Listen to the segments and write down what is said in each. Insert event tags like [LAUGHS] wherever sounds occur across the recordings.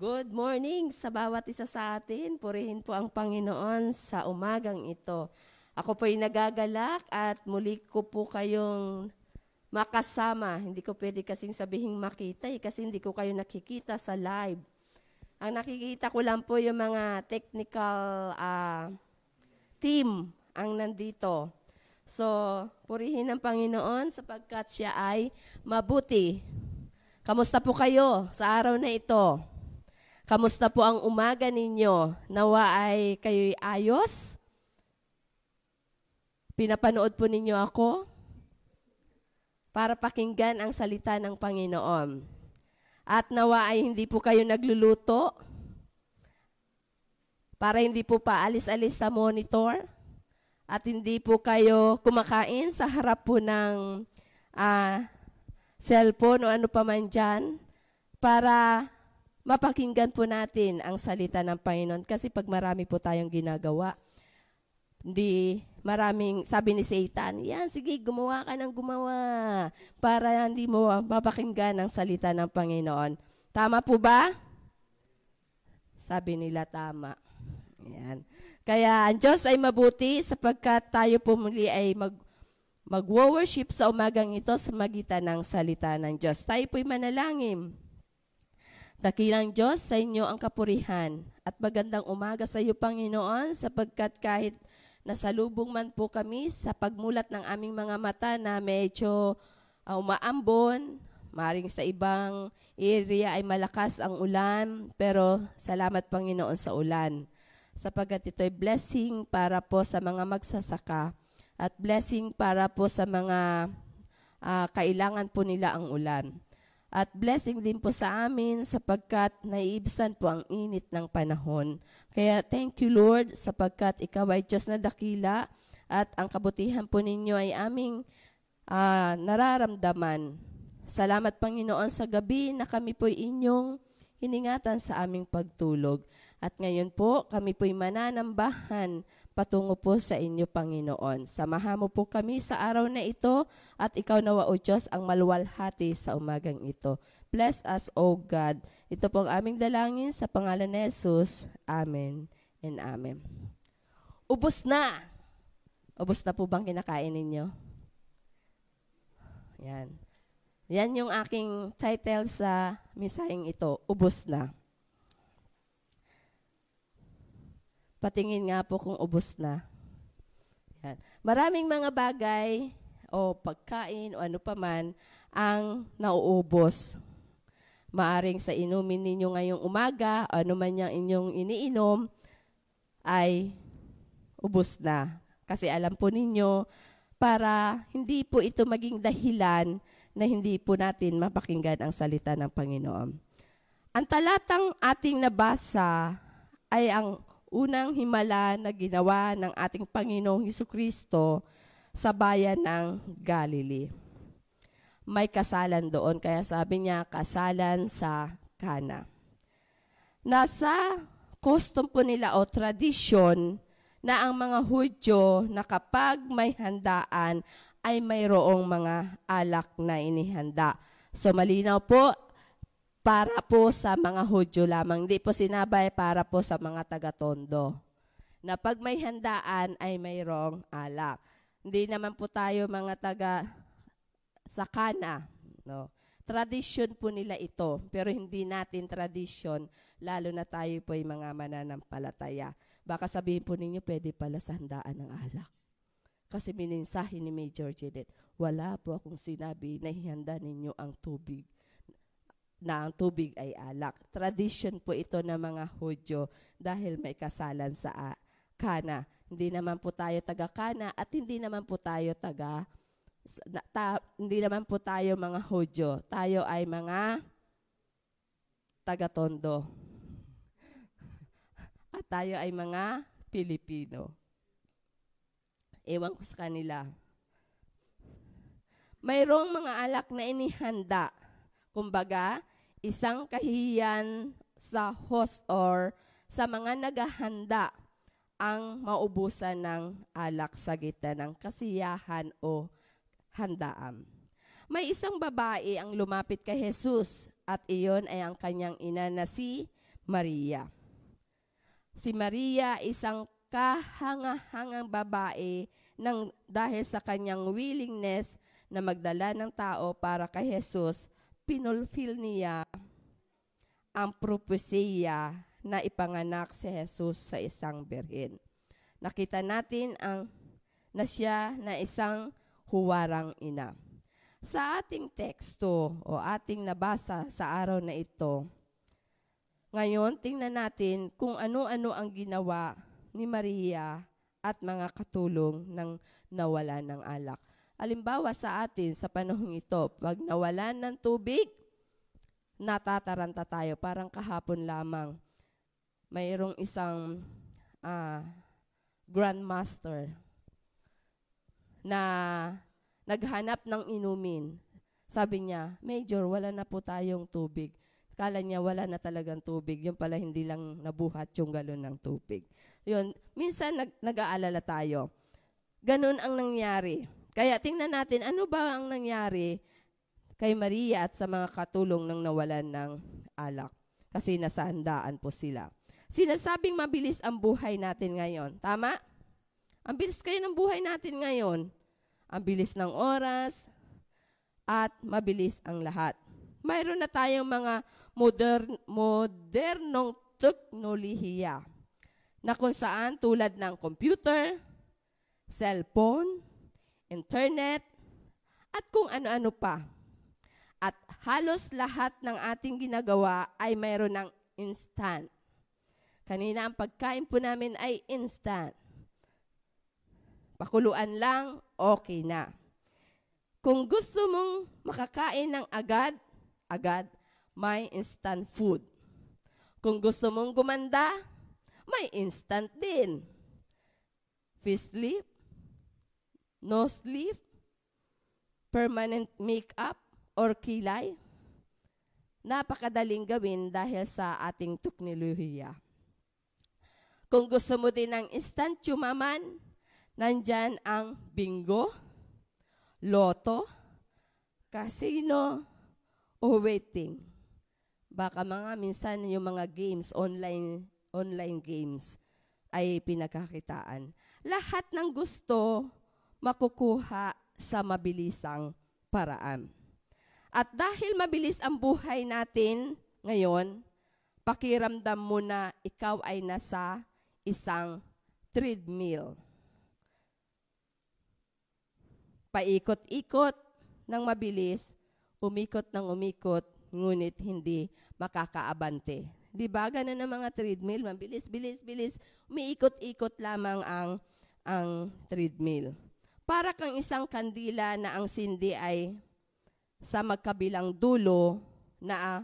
Good morning sa bawat isa sa atin. Purihin po ang Panginoon sa umagang ito. Ako po'y nagagalak at muli ko po kayong makasama. Hindi ko pwede kasing sabihin makita eh, kasi hindi ko kayo nakikita sa live. Ang nakikita ko lang po yung mga technical uh, team ang nandito. So, purihin ang Panginoon sapagkat siya ay mabuti. Kamusta po kayo sa araw na ito? Kamusta po ang umaga ninyo? Nawa ay kayo'y ayos? Pinapanood po ninyo ako para pakinggan ang salita ng Panginoon. At nawa ay hindi po kayo nagluluto para hindi po paalis-alis sa monitor at hindi po kayo kumakain sa harap po ng uh, cellphone o ano pa man dyan para mapakinggan po natin ang salita ng Panginoon. Kasi pag marami po tayong ginagawa, hindi maraming, sabi ni Satan, yan, sige, gumawa ka ng gumawa para hindi mo mapakinggan ang salita ng Panginoon. Tama po ba? Sabi nila, tama. Yan. Kaya ang Diyos ay mabuti sapagkat tayo po muli ay mag, mag-worship sa umagang ito sa magitan ng salita ng Diyos. Tayo po'y manalangin. Dakilang Diyos, sa inyo ang kapurihan at magandang umaga sa iyo, Panginoon, sapagkat kahit nasalubong man po kami sa pagmulat ng aming mga mata na medyo uh, umaambon, maring sa ibang area ay malakas ang ulan, pero salamat Panginoon sa ulan, sapagkat ito ay blessing para po sa mga magsasaka at blessing para po sa mga uh, kailangan po nila ang ulan. At blessing din po sa amin sapagkat naiibsan po ang init ng panahon. Kaya thank you Lord sapagkat ikaw ay Diyos na dakila at ang kabutihan po ninyo ay aming uh, nararamdaman. Salamat Panginoon sa gabi na kami po inyong hiningatan sa aming pagtulog. At ngayon po kami po'y mananambahan patungo po sa inyo, Panginoon. Samahan mo po kami sa araw na ito at ikaw nawa, O Diyos, ang maluwalhati sa umagang ito. Bless us, O God. Ito po ang aming dalangin sa pangalan ni Jesus. Amen and Amen. Ubus na! Ubus na po bang kinakain ninyo? Yan. Yan yung aking title sa misahing ito, Ubus na. Patingin nga po kung ubos na. Yan. Maraming mga bagay o pagkain o ano paman ang nauubos. Maaring sa inumin ninyo ngayong umaga, ano man yung inyong iniinom, ay ubos na. Kasi alam po ninyo, para hindi po ito maging dahilan na hindi po natin mapakinggan ang salita ng Panginoon. Ang talatang ating nabasa ay ang unang himala na ginawa ng ating Panginoong Heso Kristo sa bayan ng Galilee. May kasalan doon, kaya sabi niya, kasalan sa Kana. Nasa custom po nila o tradisyon na ang mga Hudyo na kapag may handaan ay mayroong mga alak na inihanda. So malinaw po, para po sa mga Hudyo lamang. Hindi po sinabay para po sa mga taga-tondo. Na pag may handaan ay mayroong alak. Hindi naman po tayo mga taga sakana. No? Tradisyon po nila ito, pero hindi natin tradisyon, lalo na tayo po ay mga mananampalataya. Baka sabihin po ninyo, pwede pala sa handaan ng alak. Kasi mininsahe ni Major Jeanette, wala po akong sinabi na ihanda ninyo ang tubig na ang tubig ay alak. Tradition po ito ng mga Hudyo dahil may kasalan sa uh, Kana. Hindi naman po tayo taga Kana at hindi naman po tayo taga ta, hindi naman po tayo mga Hudyo. Tayo ay mga taga Tondo. [LAUGHS] at tayo ay mga Pilipino. Ewan ko sa kanila. Mayroong mga alak na inihanda. Kumbaga, isang kahihiyan sa host or sa mga naghahanda ang maubusan ng alak sa gitna ng kasiyahan o handaan. May isang babae ang lumapit kay Jesus at iyon ay ang kanyang ina na si Maria. Si Maria isang kahangahangang babae ng dahil sa kanyang willingness na magdala ng tao para kay Jesus, pinulfill niya ang propesya na ipanganak si Jesus sa isang birhen. Nakita natin ang na siya na isang huwarang ina. Sa ating teksto o ating nabasa sa araw na ito, ngayon tingnan natin kung ano-ano ang ginawa ni Maria at mga katulong ng nawalan ng alak. Alimbawa sa atin sa panahong ito, pag nawalan ng tubig, natataranta tayo. Parang kahapon lamang, mayroong isang uh, grandmaster na naghanap ng inumin. Sabi niya, Major, wala na po tayong tubig. Kala niya wala na talagang tubig. Yung pala hindi lang nabuhat yung galon ng tubig. Yun, minsan nag, nag-aalala tayo. Ganun ang nangyari. Kaya tingnan natin, ano ba ang nangyari kay Maria at sa mga katulong ng nawalan ng alak? Kasi nasa handaan po sila. Sinasabing mabilis ang buhay natin ngayon. Tama? Ang bilis kayo ng buhay natin ngayon. Ang bilis ng oras at mabilis ang lahat mayroon na tayong mga modern, modernong teknolohiya na kung saan tulad ng computer, cellphone, internet, at kung ano-ano pa. At halos lahat ng ating ginagawa ay mayroon ng instant. Kanina ang pagkain po namin ay instant. Pakuluan lang, okay na. Kung gusto mong makakain ng agad, agad, may instant food. Kung gusto mong gumanda, may instant din. Face nose lift, permanent makeup, or kilay. Napakadaling gawin dahil sa ating teknolohiya. Kung gusto mo din ng instant chumaman, nandyan ang bingo, loto, casino, o waiting. Baka mga minsan yung mga games, online, online games, ay pinagkakitaan. Lahat ng gusto makukuha sa mabilisang paraan. At dahil mabilis ang buhay natin ngayon, pakiramdam mo na ikaw ay nasa isang treadmill. Paikot-ikot ng mabilis umikot ng umikot, ngunit hindi makakaabante. Di ba? Ganun ang mga treadmill. Mabilis, bilis, bilis. Umiikot-ikot lamang ang, ang treadmill. Para kang isang kandila na ang sindi ay sa magkabilang dulo na uh,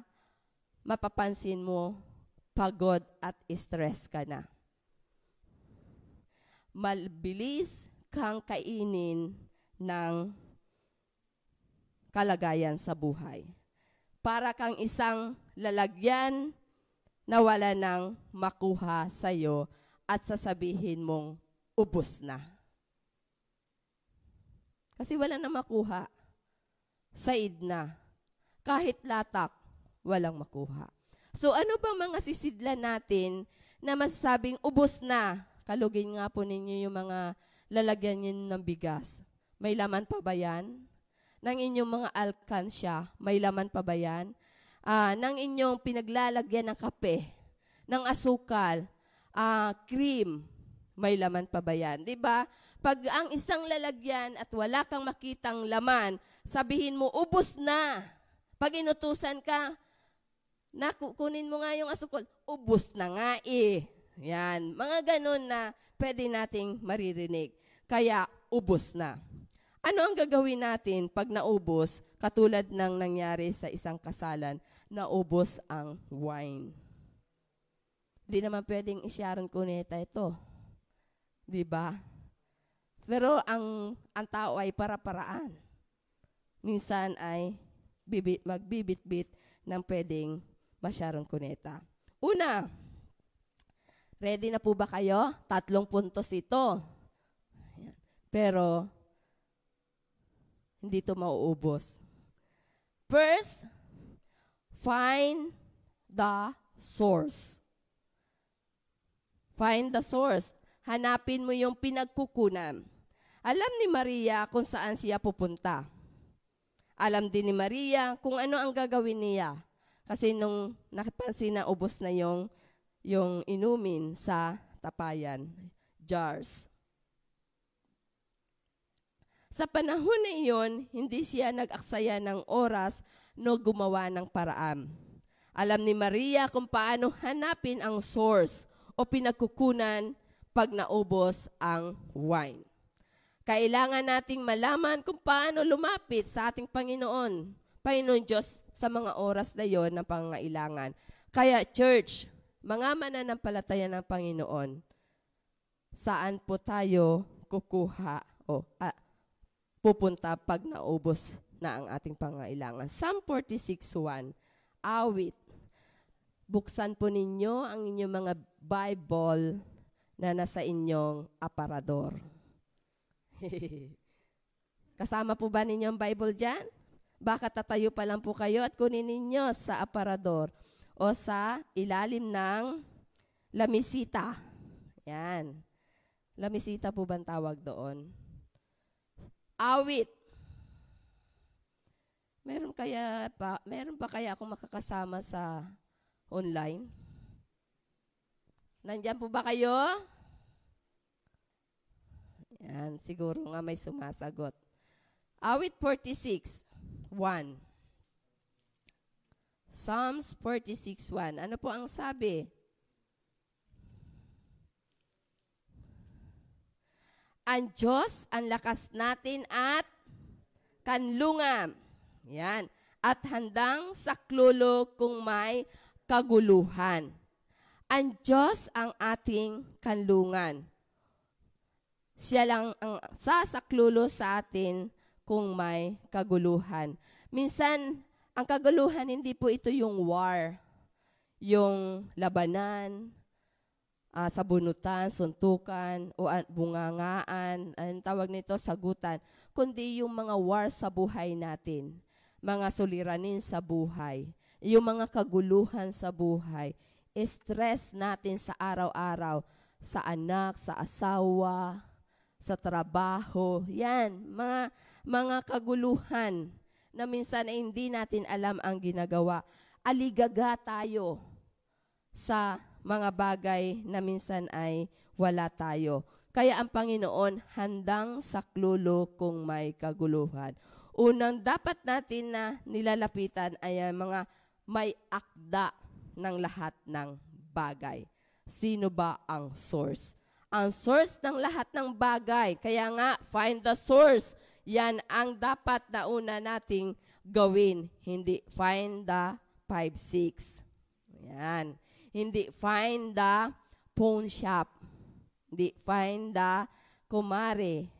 mapapansin mo pagod at stress ka na. Malbilis kang kainin ng kalagayan sa buhay. Para kang isang lalagyan na wala nang makuha sa iyo at sasabihin mong ubos na. Kasi wala na makuha. Said na. Kahit latak, walang makuha. So ano bang mga sisidlan natin na masasabing ubos na? Kalugin nga po ninyo yung mga lalagyan niyo ng bigas. May laman pa ba yan? ng inyong mga alkansya, may laman pa ba yan? Uh, ng inyong pinaglalagyan ng kape, ng asukal, uh, cream, may laman pa ba yan? Di ba? Pag ang isang lalagyan at wala kang makitang laman, sabihin mo, ubos na. Pag inutusan ka, na kunin mo nga yung asukal, ubos na nga eh. Yan. Mga ganun na pwede nating maririnig. Kaya, ubos na. Ano ang gagawin natin pag naubos, katulad ng nangyari sa isang kasalan, naubos ang wine? Di naman pwedeng isyaron kuneta ito. Di ba? Pero ang, ang tao ay para-paraan. Minsan ay bibit, magbibit-bit ng pwedeng masyaron kuneta. Una, ready na po ba kayo? Tatlong puntos ito. Pero hindi to mauubos. First, find the source. Find the source. Hanapin mo yung pinagkukunan. Alam ni Maria kung saan siya pupunta. Alam din ni Maria kung ano ang gagawin niya. Kasi nung napansin na ubos na yung, yung inumin sa tapayan, jars. Sa panahon na iyon, hindi siya nag-aksaya ng oras no gumawa ng paraan. Alam ni Maria kung paano hanapin ang source o pinagkukunan pag naubos ang wine. Kailangan nating malaman kung paano lumapit sa ating Panginoon, Panginoon Diyos, sa mga oras na yon ng pangailangan. Kaya church, mga mananampalataya ng Panginoon, saan po tayo kukuha o ah, pupunta pag naubos na ang ating pangailangan. Psalm 46.1, awit. Buksan po ninyo ang inyong mga Bible na nasa inyong aparador. [LAUGHS] Kasama po ba ninyo ang Bible dyan? Baka tatayo pa lang po kayo at kunin ninyo sa aparador o sa ilalim ng lamisita. Yan. Lamisita po ba tawag doon? Awit. Meron kaya pa, meron pa kaya akong makakasama sa online? Nandiyan po ba kayo? Yan, siguro nga may sumasagot. Awit 46, 1. Psalms 46, 1. Ano po ang sabi? Ang Diyos, ang lakas natin at kanlungan. Yan. At handang saklolo kung may kaguluhan. Ang Diyos ang ating kanlungan. Siya lang ang sasaklulo sa atin kung may kaguluhan. Minsan, ang kaguluhan, hindi po ito yung war, yung labanan, uh, sabunutan, suntukan, o bungangaan, ang tawag nito, sagutan, kundi yung mga war sa buhay natin, mga suliranin sa buhay, yung mga kaguluhan sa buhay, stress natin sa araw-araw, sa anak, sa asawa, sa trabaho. Yan, mga, mga kaguluhan na minsan ay hindi natin alam ang ginagawa. Aligaga tayo sa mga bagay na minsan ay wala tayo. Kaya ang Panginoon handang saklulo kung may kaguluhan. Unang dapat natin na nilalapitan ay ang mga may akda ng lahat ng bagay. Sino ba ang source? Ang source ng lahat ng bagay. Kaya nga, find the source. Yan ang dapat na una nating gawin. Hindi find the 5-6. Yan. Hindi find the pawn shop. Hindi find the kumare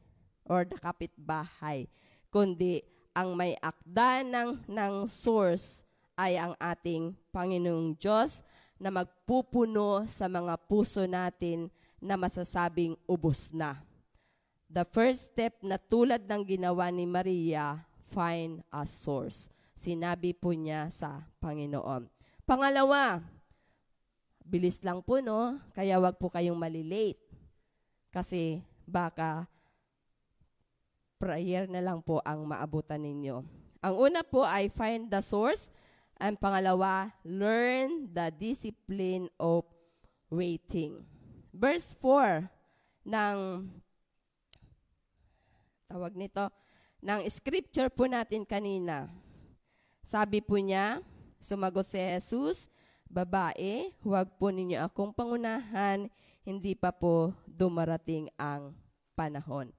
or the kapitbahay. Kundi ang may akda ng, ng source ay ang ating Panginoong Diyos na magpupuno sa mga puso natin na masasabing ubos na. The first step na tulad ng ginawa ni Maria, find a source. Sinabi po niya sa Panginoon. Pangalawa, bilis lang po no, kaya wag po kayong malilate. Kasi baka prayer na lang po ang maabutan ninyo. Ang una po ay find the source ang pangalawa, learn the discipline of waiting. Verse 4 ng tawag nito, ng scripture po natin kanina. Sabi po niya, sumagot si Jesus, Babae, huwag po ninyo akong pangunahan, hindi pa po dumarating ang panahon.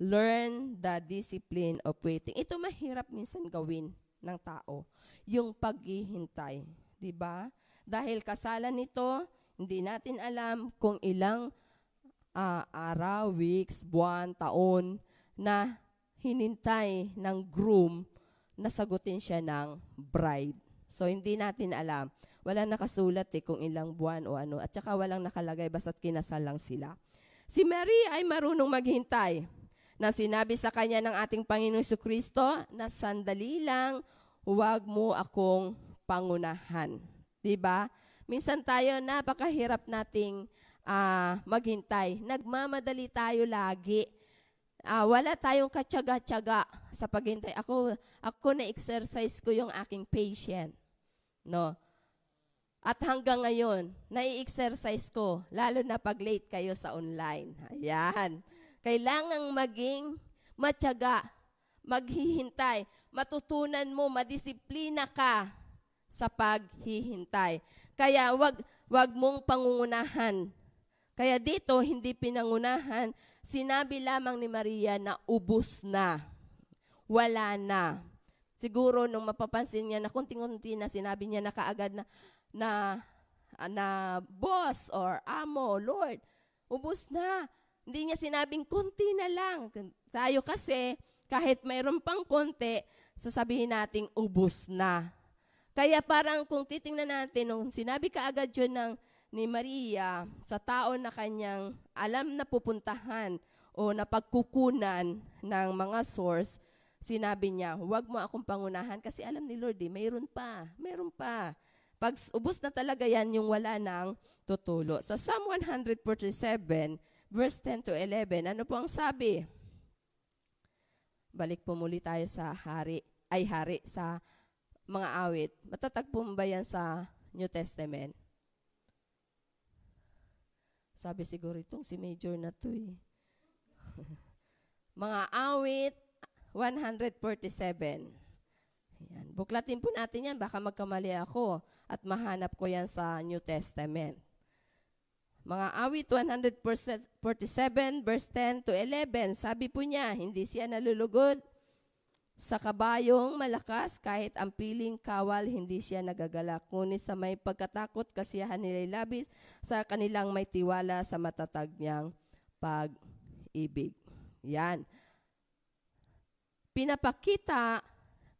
Learn the discipline of waiting. Ito mahirap minsan gawin ng tao yung paghihintay. Di ba? Dahil kasalan nito, hindi natin alam kung ilang uh, araw, weeks, buwan, taon na hinintay ng groom na sagutin siya ng bride. So, hindi natin alam. Wala nakasulat eh kung ilang buwan o ano. At saka walang nakalagay basta't kinasal lang sila. Si Mary ay marunong maghintay na sinabi sa kanya ng ating Panginoong Kristo na sandali lang huwag mo akong pangunahan. 'Di ba? Minsan tayo, napakahirap nating ah, maghintay. Nagmamadali tayo lagi. Ah, wala tayong katsaga-tsaga sa paghintay. Ako, ako na-exercise ko yung aking patient. No? At hanggang ngayon, nai-exercise ko, lalo na pag late kayo sa online. Ayan. Kailangang maging matyaga, maghihintay, matutunan mo, madisiplina ka sa paghihintay. Kaya wag wag mong pangungunahan. Kaya dito hindi pinangunahan, sinabi lamang ni Maria na ubus na. Wala na. Siguro nung mapapansin niya na kunting-kunti na sinabi niya na kaagad na na na boss or amo, Lord, ubus na. Hindi niya sinabing konti na lang. Tayo kasi kahit mayroon pang konti, sasabihin nating ubus na. Kaya parang kung titingnan natin, nung sinabi ka agad yun ng, ni Maria sa tao na kanyang alam na pupuntahan o napagkukunan ng mga source, sinabi niya, huwag mo akong pangunahan kasi alam ni Lord, eh, mayroon pa, mayroon pa. Pag ubos na talaga yan, yung wala nang tutulo. Sa Psalm 147, verse 10 to 11, ano po ang sabi? Balik po muli tayo sa hari, ay hari, sa mga awit. Matatagpo mo ba yan sa New Testament? Sabi siguro itong si Major na to eh. [LAUGHS] mga awit 147. Yan. Buklatin po natin yan. Baka magkamali ako at mahanap ko yan sa New Testament. Mga awit 147 verse 10 to 11. Sabi po niya, hindi siya nalulugod sa kabayong malakas, kahit ang piling kawal, hindi siya nagagalak. Ngunit sa may pagkatakot, kasiyahan nila labis sa kanilang may tiwala sa matatag niyang pag-ibig. Yan. Pinapakita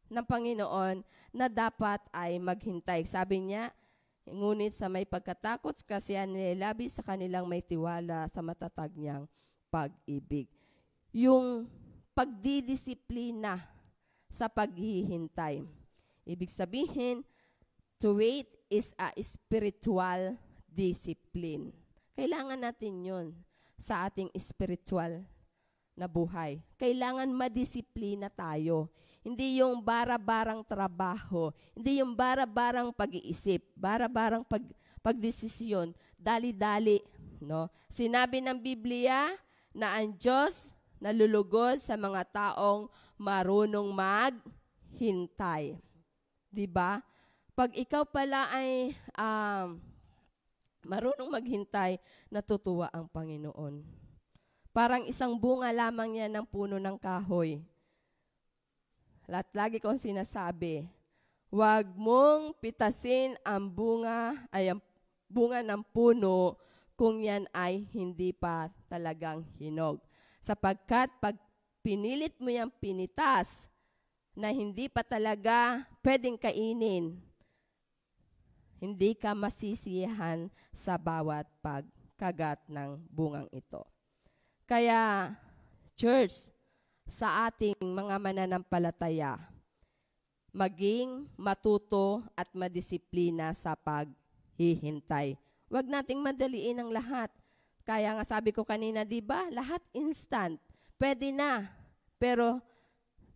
ng Panginoon na dapat ay maghintay. Sabi niya, ngunit sa may pagkatakot, kasiyahan nila labis sa kanilang may tiwala sa matatag niyang pag-ibig. Yung pagdidisiplina sa paghihintay. Ibig sabihin, to wait is a spiritual discipline. Kailangan natin yun sa ating spiritual na buhay. Kailangan madisiplina tayo. Hindi yung bara-barang trabaho, hindi yung bara-barang pag-iisip, bara-barang pag pagdesisyon, dali-dali, no? Sinabi ng Biblia na ang Diyos nalulugod sa mga taong marunong maghintay. 'Di ba? Pag ikaw pala ay um, marunong maghintay, natutuwa ang Panginoon. Parang isang bunga lamang niya ng puno ng kahoy. At lagi kong sinasabi, huwag mong pitasin ang bunga ay ang bunga ng puno kung yan ay hindi pa talagang hinog. Sapagkat pag pinilit mo yung pinitas na hindi pa talaga pwedeng kainin, hindi ka masisiyahan sa bawat pagkagat ng bungang ito. Kaya, church, sa ating mga mananampalataya, maging matuto at madisiplina sa paghihintay. Huwag nating madaliin ang lahat. Kaya nga sabi ko kanina, di ba? Lahat instant pwede na. Pero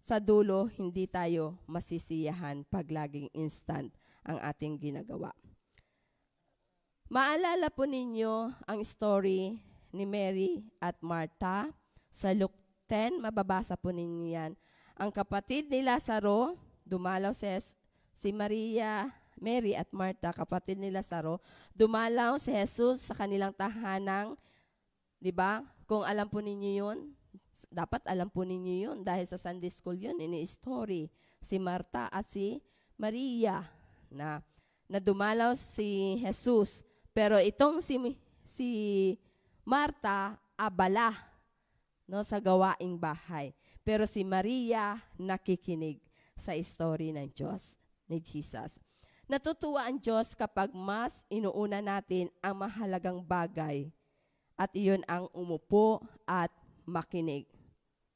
sa dulo, hindi tayo masisiyahan pag laging instant ang ating ginagawa. Maalala po ninyo ang story ni Mary at Martha sa Luke 10, mababasa po ninyo yan. Ang kapatid ni Lazaro, dumalaw si, si Maria, Mary at Martha, kapatid ni Lazaro, dumalaw si Jesus sa kanilang tahanang, di ba? Kung alam po ninyo yun, dapat alam po ninyo yun dahil sa Sunday School yun, ini-story. Si Marta at si Maria na, na dumalaw si Jesus. Pero itong si, si Marta, abala no, sa gawaing bahay. Pero si Maria nakikinig sa story ng Diyos, ni Jesus. Natutuwa ang Diyos kapag mas inuuna natin ang mahalagang bagay at iyon ang umupo at makinig.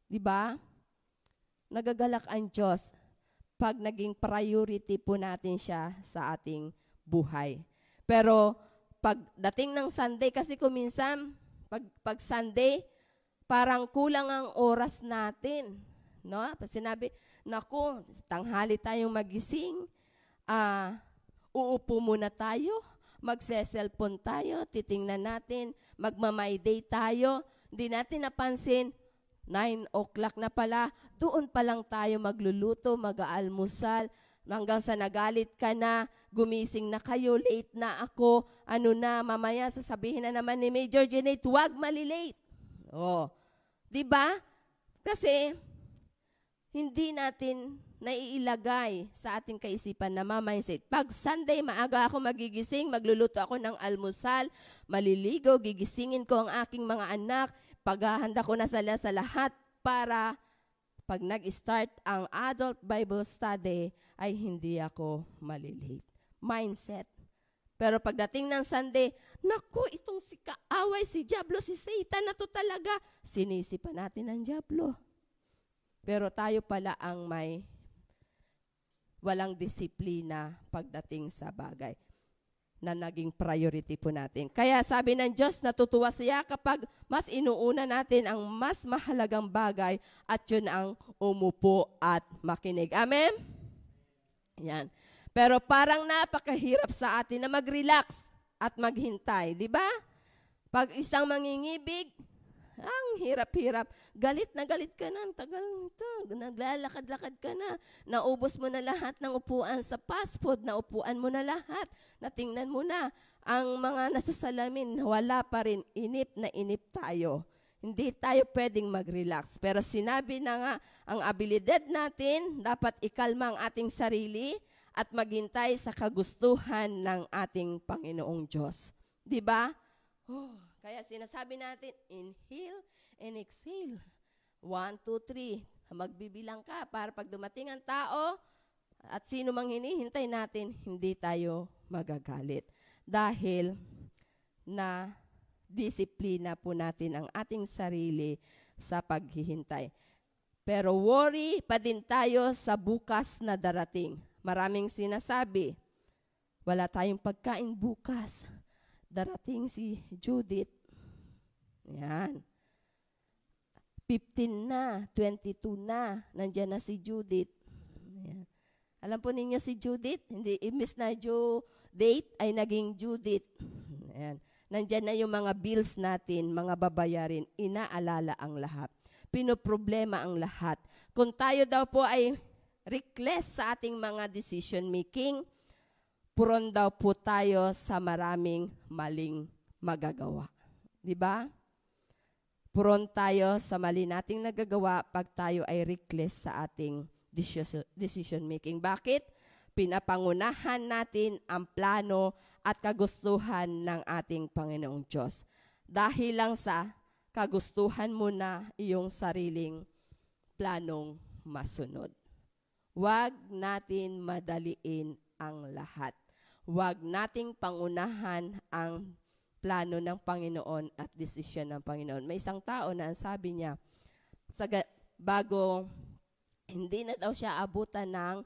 'Di ba? Nagagalak ang Diyos pag naging priority po natin siya sa ating buhay. Pero pagdating ng Sunday, kasi kuminsan, pag, pag Sunday, parang kulang ang oras natin. No? Sinabi, naku, tanghali tayong magising, ah, uupo muna tayo, magse-cellphone tayo, titingnan natin, magma-my day tayo, hindi natin napansin, 9 o'clock na pala, doon pa lang tayo magluluto, mag-aalmusal, hanggang sa nagalit ka na, gumising na kayo, late na ako, ano na, mamaya sasabihin na naman ni Major Janet, huwag malilate. Oh, di ba? Kasi, hindi natin naiilagay sa ating kaisipan na mindset. Pag Sunday, maaga ako magigising, magluluto ako ng almusal, maliligo, gigisingin ko ang aking mga anak, paghahanda ko na sila sa lahat para pag nag-start ang adult Bible study, ay hindi ako malilate. Mindset. Pero pagdating ng Sunday, naku, itong si kaaway, si Diablo, si Satan na to talaga. Sinisi pa natin ang Diablo. Pero tayo pala ang may walang disiplina pagdating sa bagay na naging priority po natin. Kaya sabi ng Diyos, natutuwa siya kapag mas inuuna natin ang mas mahalagang bagay at yun ang umupo at makinig. Amen? Yan. Pero parang napakahirap sa atin na mag-relax at maghintay, di ba? Pag isang mangingibig, ang hirap-hirap. Galit na galit ka na. Tagal nito. Naglalakad-lakad ka na. Naubos mo na lahat ng upuan sa fast food. Naupuan mo na lahat. Natingnan mo na. Ang mga nasasalamin, wala pa rin. Inip na inip tayo. Hindi tayo pwedeng mag-relax. Pero sinabi na nga, ang abilidad natin, dapat ikalma ang ating sarili at maghintay sa kagustuhan ng ating Panginoong Diyos. Di ba? Oh, kaya sinasabi natin, inhale and exhale. One, two, three. Magbibilang ka para pag dumating ang tao at sino mang hinihintay natin, hindi tayo magagalit. Dahil na disiplina po natin ang ating sarili sa paghihintay. Pero worry pa din tayo sa bukas na darating. Maraming sinasabi, wala tayong pagkain bukas. Darating si Judith yan. 15 na, 22 na, nandyan na si Judith. Yan. Alam po ninyo si Judith, hindi imbes na due date ay naging Judith. Yan. Nandyan na yung mga bills natin, mga babayarin, inaalala ang lahat. Pinoproblema ang lahat. Kung tayo daw po ay reckless sa ating mga decision making, puron daw po tayo sa maraming maling magagawa. Di ba? Puron tayo sa mali nating nagagawa pag tayo ay reckless sa ating decision making. Bakit? Pinapangunahan natin ang plano at kagustuhan ng ating Panginoong Diyos. Dahil lang sa kagustuhan mo na iyong sariling planong masunod. Huwag natin madaliin ang lahat. Huwag nating pangunahan ang plano ng Panginoon at desisyon ng Panginoon. May isang tao na sabi niya, bago hindi na daw siya abutan ng,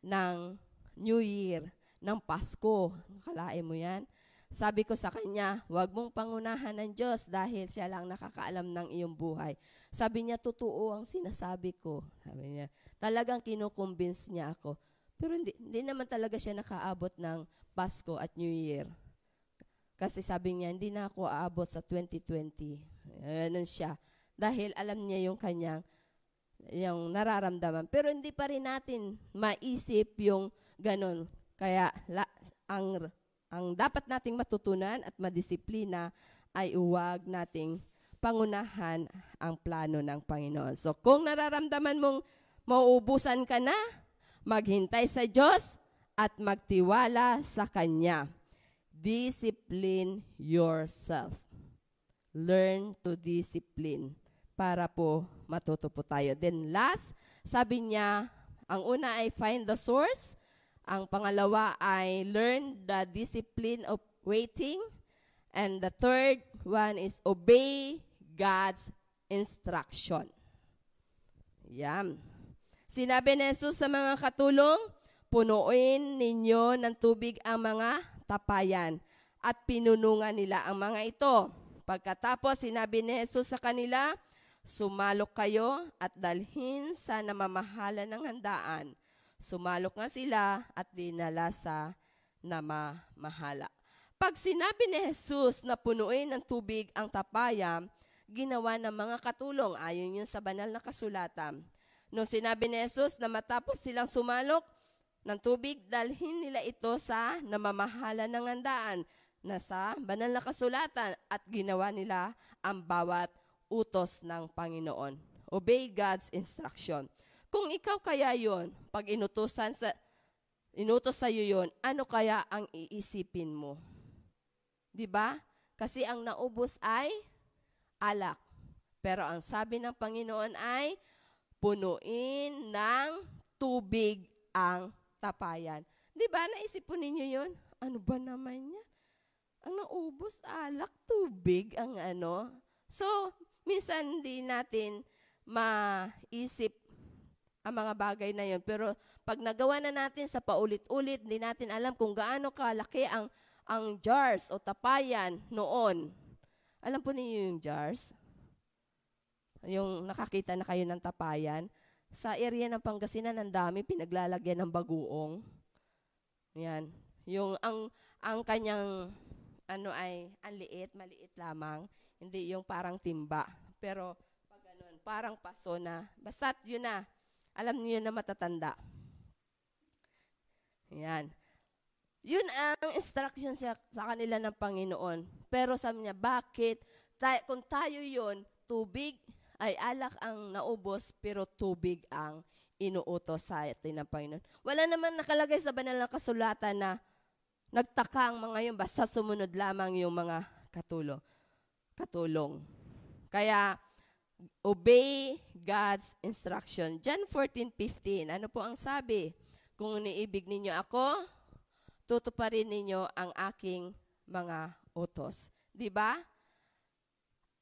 ng New Year, ng Pasko. Kalain mo yan? Sabi ko sa kanya, huwag mong pangunahan ng Diyos dahil siya lang nakakaalam ng iyong buhay. Sabi niya, totoo ang sinasabi ko. Sabi niya, talagang kinukumbins niya ako. Pero hindi, hindi naman talaga siya nakaabot ng Pasko at New Year. Kasi sabi niya, hindi na ako aabot sa 2020. Ganun siya. Dahil alam niya yung kanyang yung nararamdaman. Pero hindi pa rin natin maisip yung ganun. Kaya la, ang, ang dapat nating matutunan at madisiplina ay uwag nating pangunahan ang plano ng Panginoon. So kung nararamdaman mong mauubusan ka na, maghintay sa Diyos at magtiwala sa Kanya discipline yourself. Learn to discipline para po matuto po tayo. Then last, sabi niya, ang una ay find the source. Ang pangalawa ay learn the discipline of waiting. And the third one is obey God's instruction. Yan. Sinabi ni Jesus sa mga katulong, punuin ninyo ng tubig ang mga tapayan at pinunungan nila ang mga ito. Pagkatapos sinabi ni Jesus sa kanila, Sumalok kayo at dalhin sa namamahala ng handaan. Sumalok nga sila at dinala sa namamahala. Pag sinabi ni Jesus na punuin ng tubig ang tapaya, ginawa ng mga katulong ayon yun sa banal na kasulatan. Nung sinabi ni Jesus na matapos silang sumalok ng tubig, dalhin nila ito sa namamahala ng handaan na sa banal na kasulatan at ginawa nila ang bawat utos ng Panginoon. Obey God's instruction. Kung ikaw kaya yon, pag inutusan sa, inutos sa iyo yon, ano kaya ang iisipin mo? 'Di ba? Kasi ang naubos ay alak. Pero ang sabi ng Panginoon ay punuin ng tubig ang tapayan. 'Di ba? Naisip po ninyo 'yon? Ano ba naman 'yan? Ang naubos alak, tubig ang ano. So, minsan hindi natin maisip ang mga bagay na yon. Pero pag nagawa na natin sa paulit-ulit, hindi natin alam kung gaano kalaki ang, ang jars o tapayan noon. Alam po niyo yung jars? Yung nakakita na kayo ng tapayan. Sa area ng Pangasinan, ang dami pinaglalagyan ng bagoong. Yan. Yung ang ang kanyang ano ay ang liit, maliit lamang. Hindi yung parang timba. Pero pag ganun, parang paso na. Basta't yun na. Alam niyo na matatanda. Yan. Yun ang instruction sa, sa kanila ng Panginoon. Pero sabi niya, bakit? Tayo, kung tayo yun, tubig ay alak ang naubos, pero tubig ang inuutos sa atin ng Panginoon. Wala naman nakalagay sa banal na kasulatan na nagtaka ang mga yun, basta sumunod lamang yung mga katulo katulong. Kaya, obey God's instruction. John 14:15. Ano po ang sabi? Kung niibig ninyo ako, tutuparin ninyo ang aking mga utos. 'Di ba?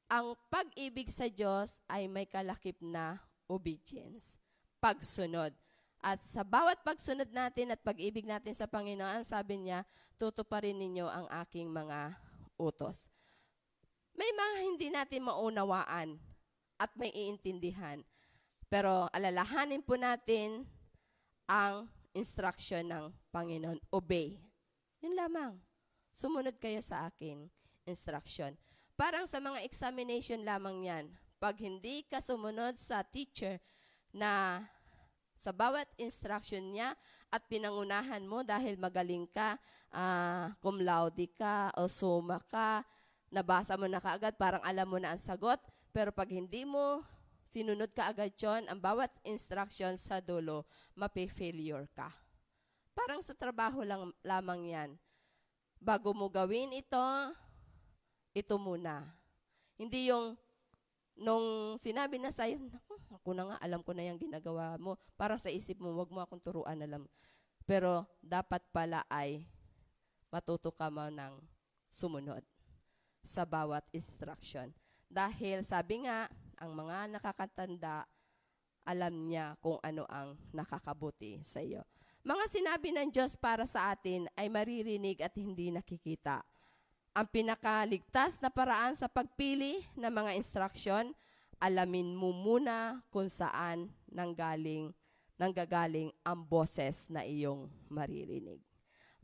Ang pag-ibig sa Diyos ay may kalakip na obedience, pagsunod. At sa bawat pagsunod natin at pag-ibig natin sa Panginoon, sabi niya, tutuparin ninyo ang aking mga utos. May mga hindi natin maunawaan at may iintindihan. Pero alalahanin po natin ang instruction ng Panginoon. Obey. Yun lamang. Sumunod kayo sa akin instruction. Parang sa mga examination lamang yan. Pag hindi ka sumunod sa teacher na sa bawat instruction niya at pinangunahan mo dahil magaling ka, uh, cum laude ka o suma ka, nabasa mo na kaagad, parang alam mo na ang sagot. Pero pag hindi mo sinunod ka agad yon, ang bawat instruction sa dulo, mape-failure ka. Parang sa trabaho lang lamang yan. Bago mo gawin ito, ito muna. Hindi yung nung sinabi na sa'yo, ako na nga, alam ko na yung ginagawa mo. Para sa isip mo, wag mo akong turuan, alam. Pero dapat pala ay matuto ka mo ng sumunod sa bawat instruction. Dahil sabi nga, ang mga nakakatanda, alam niya kung ano ang nakakabuti sa iyo. Mga sinabi ng Diyos para sa atin ay maririnig at hindi nakikita. Ang pinakaligtas na paraan sa pagpili ng mga instruction, alamin mo muna kung saan nanggaling, nanggagaling ang boses na iyong maririnig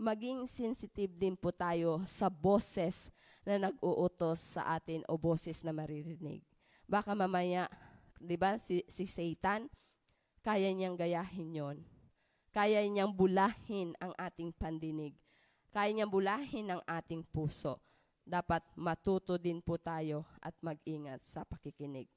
maging sensitive din po tayo sa boses na nag-uutos sa atin o boses na maririnig. Baka mamaya, di ba, si, si Satan, kaya niyang gayahin yon. Kaya niyang bulahin ang ating pandinig. Kaya niyang bulahin ang ating puso. Dapat matuto din po tayo at mag-ingat sa pakikinig.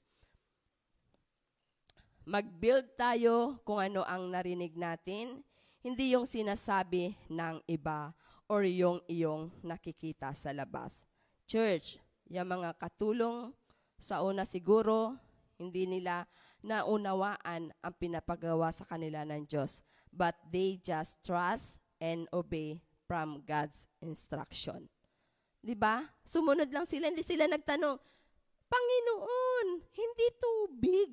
Mag-build tayo kung ano ang narinig natin hindi yung sinasabi ng iba or yung iyong nakikita sa labas. Church, yung mga katulong sa una siguro, hindi nila naunawaan ang pinapagawa sa kanila ng Diyos. But they just trust and obey from God's instruction. 'Di ba? Sumunod lang sila, hindi sila nagtanong, Panginoon, hindi tubig,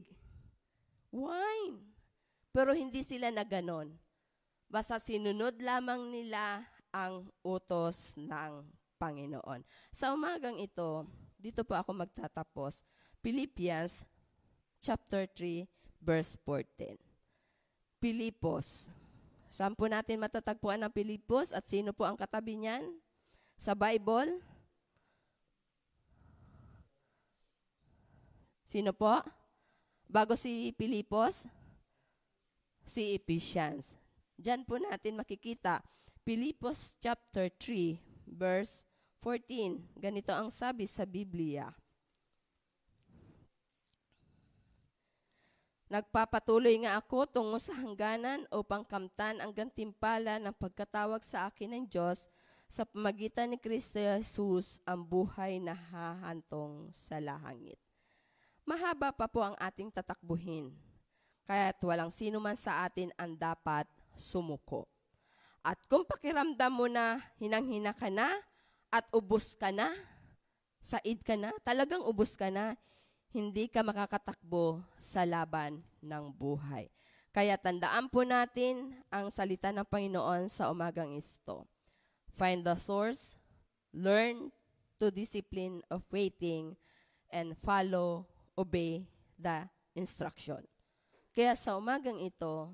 wine. Pero hindi sila naganon. Basta sinunod lamang nila ang utos ng Panginoon. Sa umagang ito, dito po ako magtatapos. Philippians chapter 3 verse 14. Pilipos. Saan po natin matatagpuan ang Pilipos at sino po ang katabi niyan? Sa Bible? Sino po? Bago si Pilipos? Si Ephesians. Diyan po natin makikita, Pilipos chapter 3, verse 14. Ganito ang sabi sa Biblia. Nagpapatuloy nga ako tungo sa hangganan upang kamtan ang gantimpala ng pagkatawag sa akin ng Diyos sa pamagitan ni Kristo Jesus ang buhay na hahantong sa lahangit. Mahaba pa po ang ating tatakbuhin, kaya't walang sino man sa atin ang dapat sumuko. At kung pakiramdam mo na hinang-hina ka na at ubos ka na, said ka na, talagang ubos ka na, hindi ka makakatakbo sa laban ng buhay. Kaya tandaan po natin ang salita ng Panginoon sa umagang ito. Find the source, learn to discipline of waiting, and follow, obey the instruction. Kaya sa umagang ito,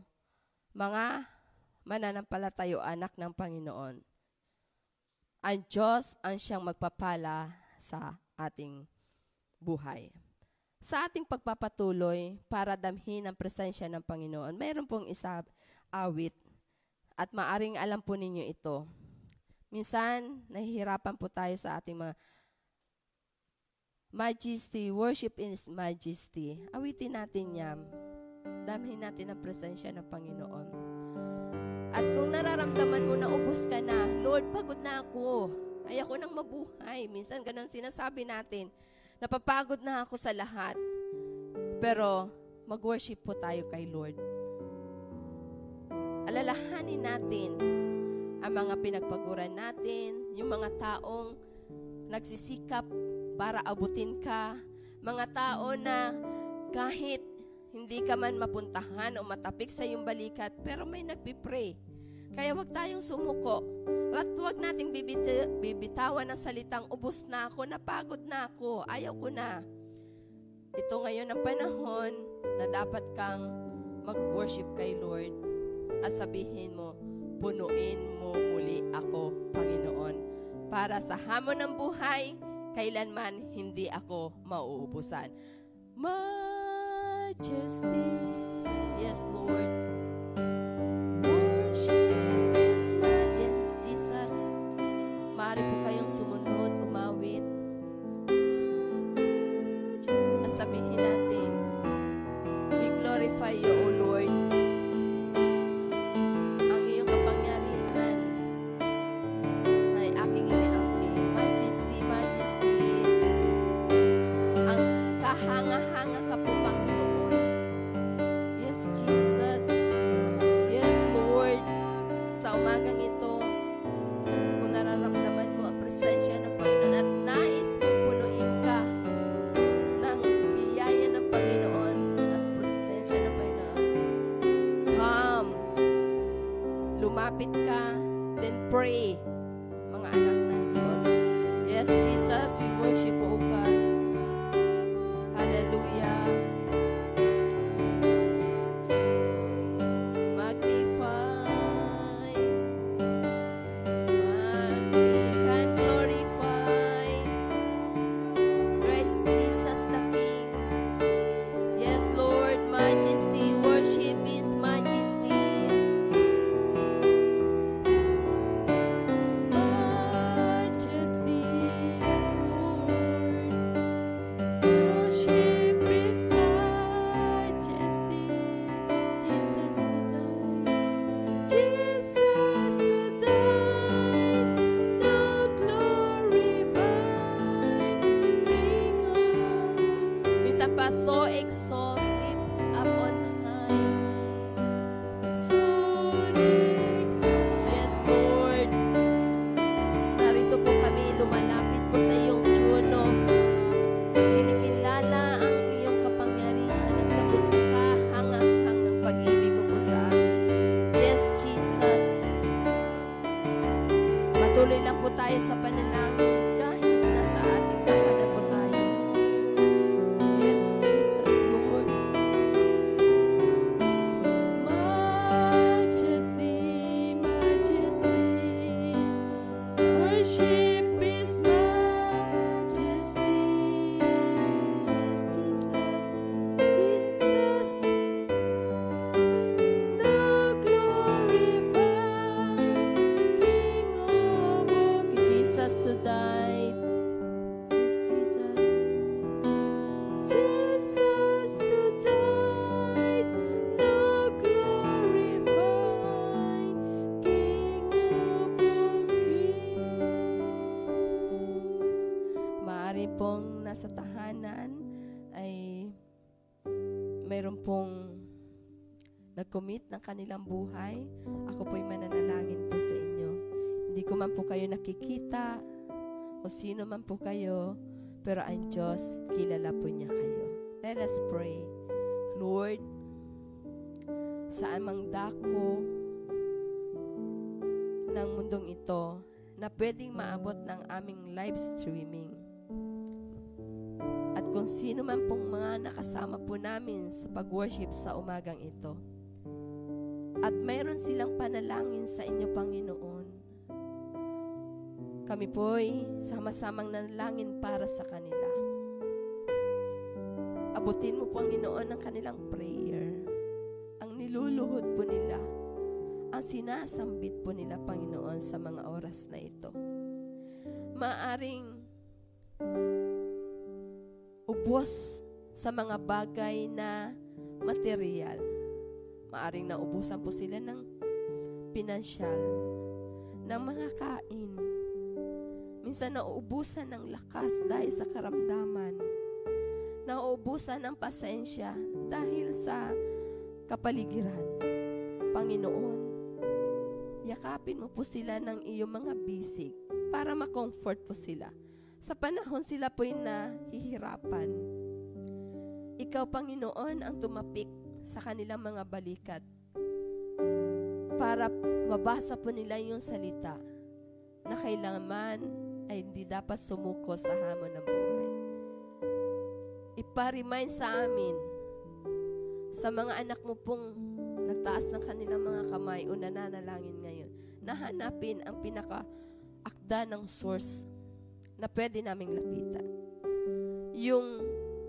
mga mananampalatayo anak ng Panginoon, ang Diyos ang siyang magpapala sa ating buhay sa ating pagpapatuloy para damhin ang presensya ng Panginoon, mayroon pong isa awit at maaring alam po ninyo ito. Minsan, nahihirapan po tayo sa ating mga majesty, worship in His majesty. Awitin natin yan. Damhin natin ang presensya ng Panginoon. At kung nararamdaman mo na ubos ka na, Lord, pagod na ako. Ayoko nang mabuhay. Minsan, ganun sinasabi natin Napapagod na ako sa lahat. Pero mag-worship po tayo kay Lord. Alalahanin natin ang mga pinagpaguran natin, yung mga taong nagsisikap para abutin ka, mga tao na kahit hindi ka man mapuntahan o matapik sa iyong balikat, pero may nagpipray. Kaya wag tayong sumuko at huwag nating bibit- bibitawan ng salitang ubos na ako, napagod na ako, ayaw ko na. Ito ngayon ang panahon na dapat kang mag-worship kay Lord at sabihin mo, punuin mo muli ako, Panginoon, para sa hamon ng buhay, kailanman hindi ako mauubusan. Majesty, yes Lord, maaari po sumunod, umawit. At sabihin natin, We glorify you, O Lord. Lumapit ka, then pray, pong nasa tahanan ay mayroon pong nag-commit ng kanilang buhay, ako po'y mananalangin po sa inyo. Hindi ko man po kayo nakikita, o sino man po kayo, pero ang Diyos, kilala po niya kayo. Let us pray. Lord, saan mang dako ng mundong ito na pwedeng maabot ng aming live streaming. At kung sino man pong mga nakasama po namin sa pag-worship sa umagang ito, at mayroon silang panalangin sa inyo, Panginoon. Kami po'y sama-samang nanalangin para sa kanila. Abutin mo, Panginoon, ang kanilang prayer. Ang niluluhod po nila. Ang sinasambit po nila, Panginoon, sa mga oras na ito. Maaring ubos sa mga bagay na material Maaring naubusan po sila ng pinansyal, ng mga kain. Minsan nauubusan ng lakas dahil sa karamdaman. Nauubusan ng pasensya dahil sa kapaligiran. Panginoon, yakapin mo po sila ng iyong mga bisig para makomfort po sila. Sa panahon sila po'y nahihirapan. Ikaw, Panginoon, ang tumapik sa kanilang mga balikat para mabasa po nila yung salita na kailangan ay hindi dapat sumuko sa hamon ng buhay. Ipa-remind sa amin sa mga anak mo pong nagtaas ng kanilang mga kamay o nananalangin ngayon na hanapin ang pinaka-akda ng source na pwede naming lapitan. Yung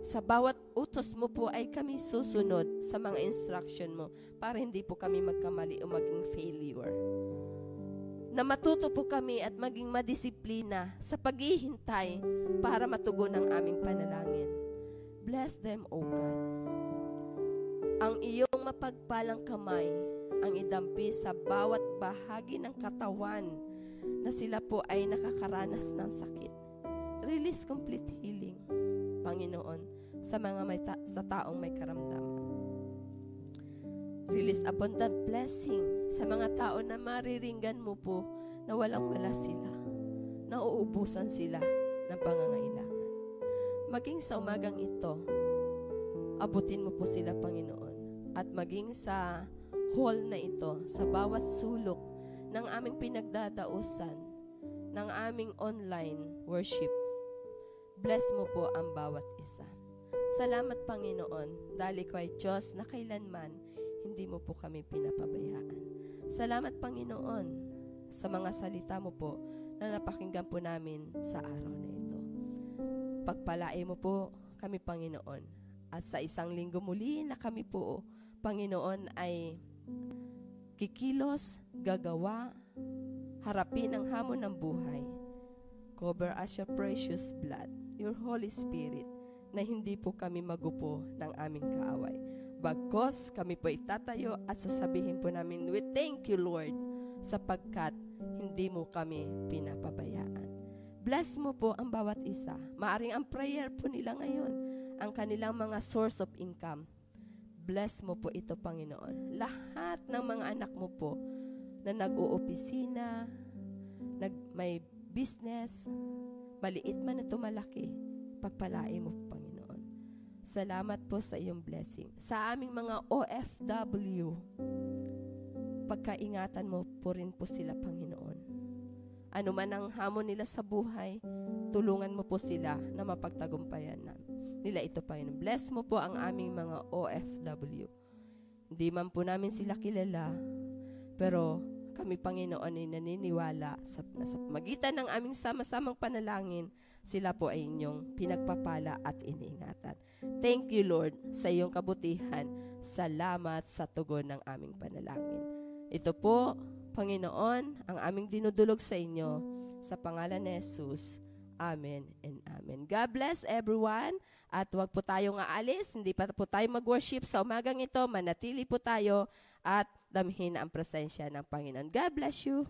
sa bawat utos mo po ay kami susunod sa mga instruction mo para hindi po kami magkamali o maging failure. Na matuto po kami at maging madisiplina sa paghihintay para matugon ang aming panalangin. Bless them, O God. Ang iyong mapagpalang kamay ang idampi sa bawat bahagi ng katawan na sila po ay nakakaranas ng sakit. Release complete healing Panginoon, sa mga may ta- sa taong may karamdaman. Release abundant blessing sa mga tao na mariringgan mo po na walang-wala sila, na uubusan sila ng pangangailangan. Maging sa umagang ito, abutin mo po sila, Panginoon. At maging sa hall na ito, sa bawat sulok ng aming pinagdadausan, ng aming online worship, Bless mo po ang bawat isa. Salamat Panginoon, dali ko ay Diyos na kailanman hindi mo po kami pinapabayaan. Salamat Panginoon sa mga salita mo po na napakinggan po namin sa araw na ito. Pagpalae mo po kami Panginoon at sa isang linggo muli na kami po Panginoon ay kikilos, gagawa, harapin ang hamon ng buhay. Cover us your precious blood your Holy Spirit na hindi po kami magupo ng aming kaaway. Bagkos kami po itatayo at sasabihin po namin, we thank you Lord sapagkat hindi mo kami pinapabayaan. Bless mo po ang bawat isa. Maaring ang prayer po nila ngayon, ang kanilang mga source of income. Bless mo po ito, Panginoon. Lahat ng mga anak mo po na nag-uopisina, nag, may business, Maliit man ito malaki, pagpalain mo, Panginoon. Salamat po sa iyong blessing. Sa aming mga OFW, pagkaingatan mo po rin po sila, Panginoon. Ano man ang hamon nila sa buhay, tulungan mo po sila na mapagtagumpayan na nila ito, Panginoon. Bless mo po ang aming mga OFW. Hindi man po namin sila kilala, pero kami, Panginoon, ay naniniwala sa, na sa magitan ng aming sama-samang panalangin, sila po ay inyong pinagpapala at iniingatan. Thank you, Lord, sa iyong kabutihan. Salamat sa tugon ng aming panalangin. Ito po, Panginoon, ang aming dinudulog sa inyo sa pangalan ni Jesus. Amen and amen. God bless everyone. At huwag po tayong aalis. Hindi pa po tayo mag-worship sa umagang ito. Manatili po tayo at damhin ang presensya ng Panginoon. God bless you.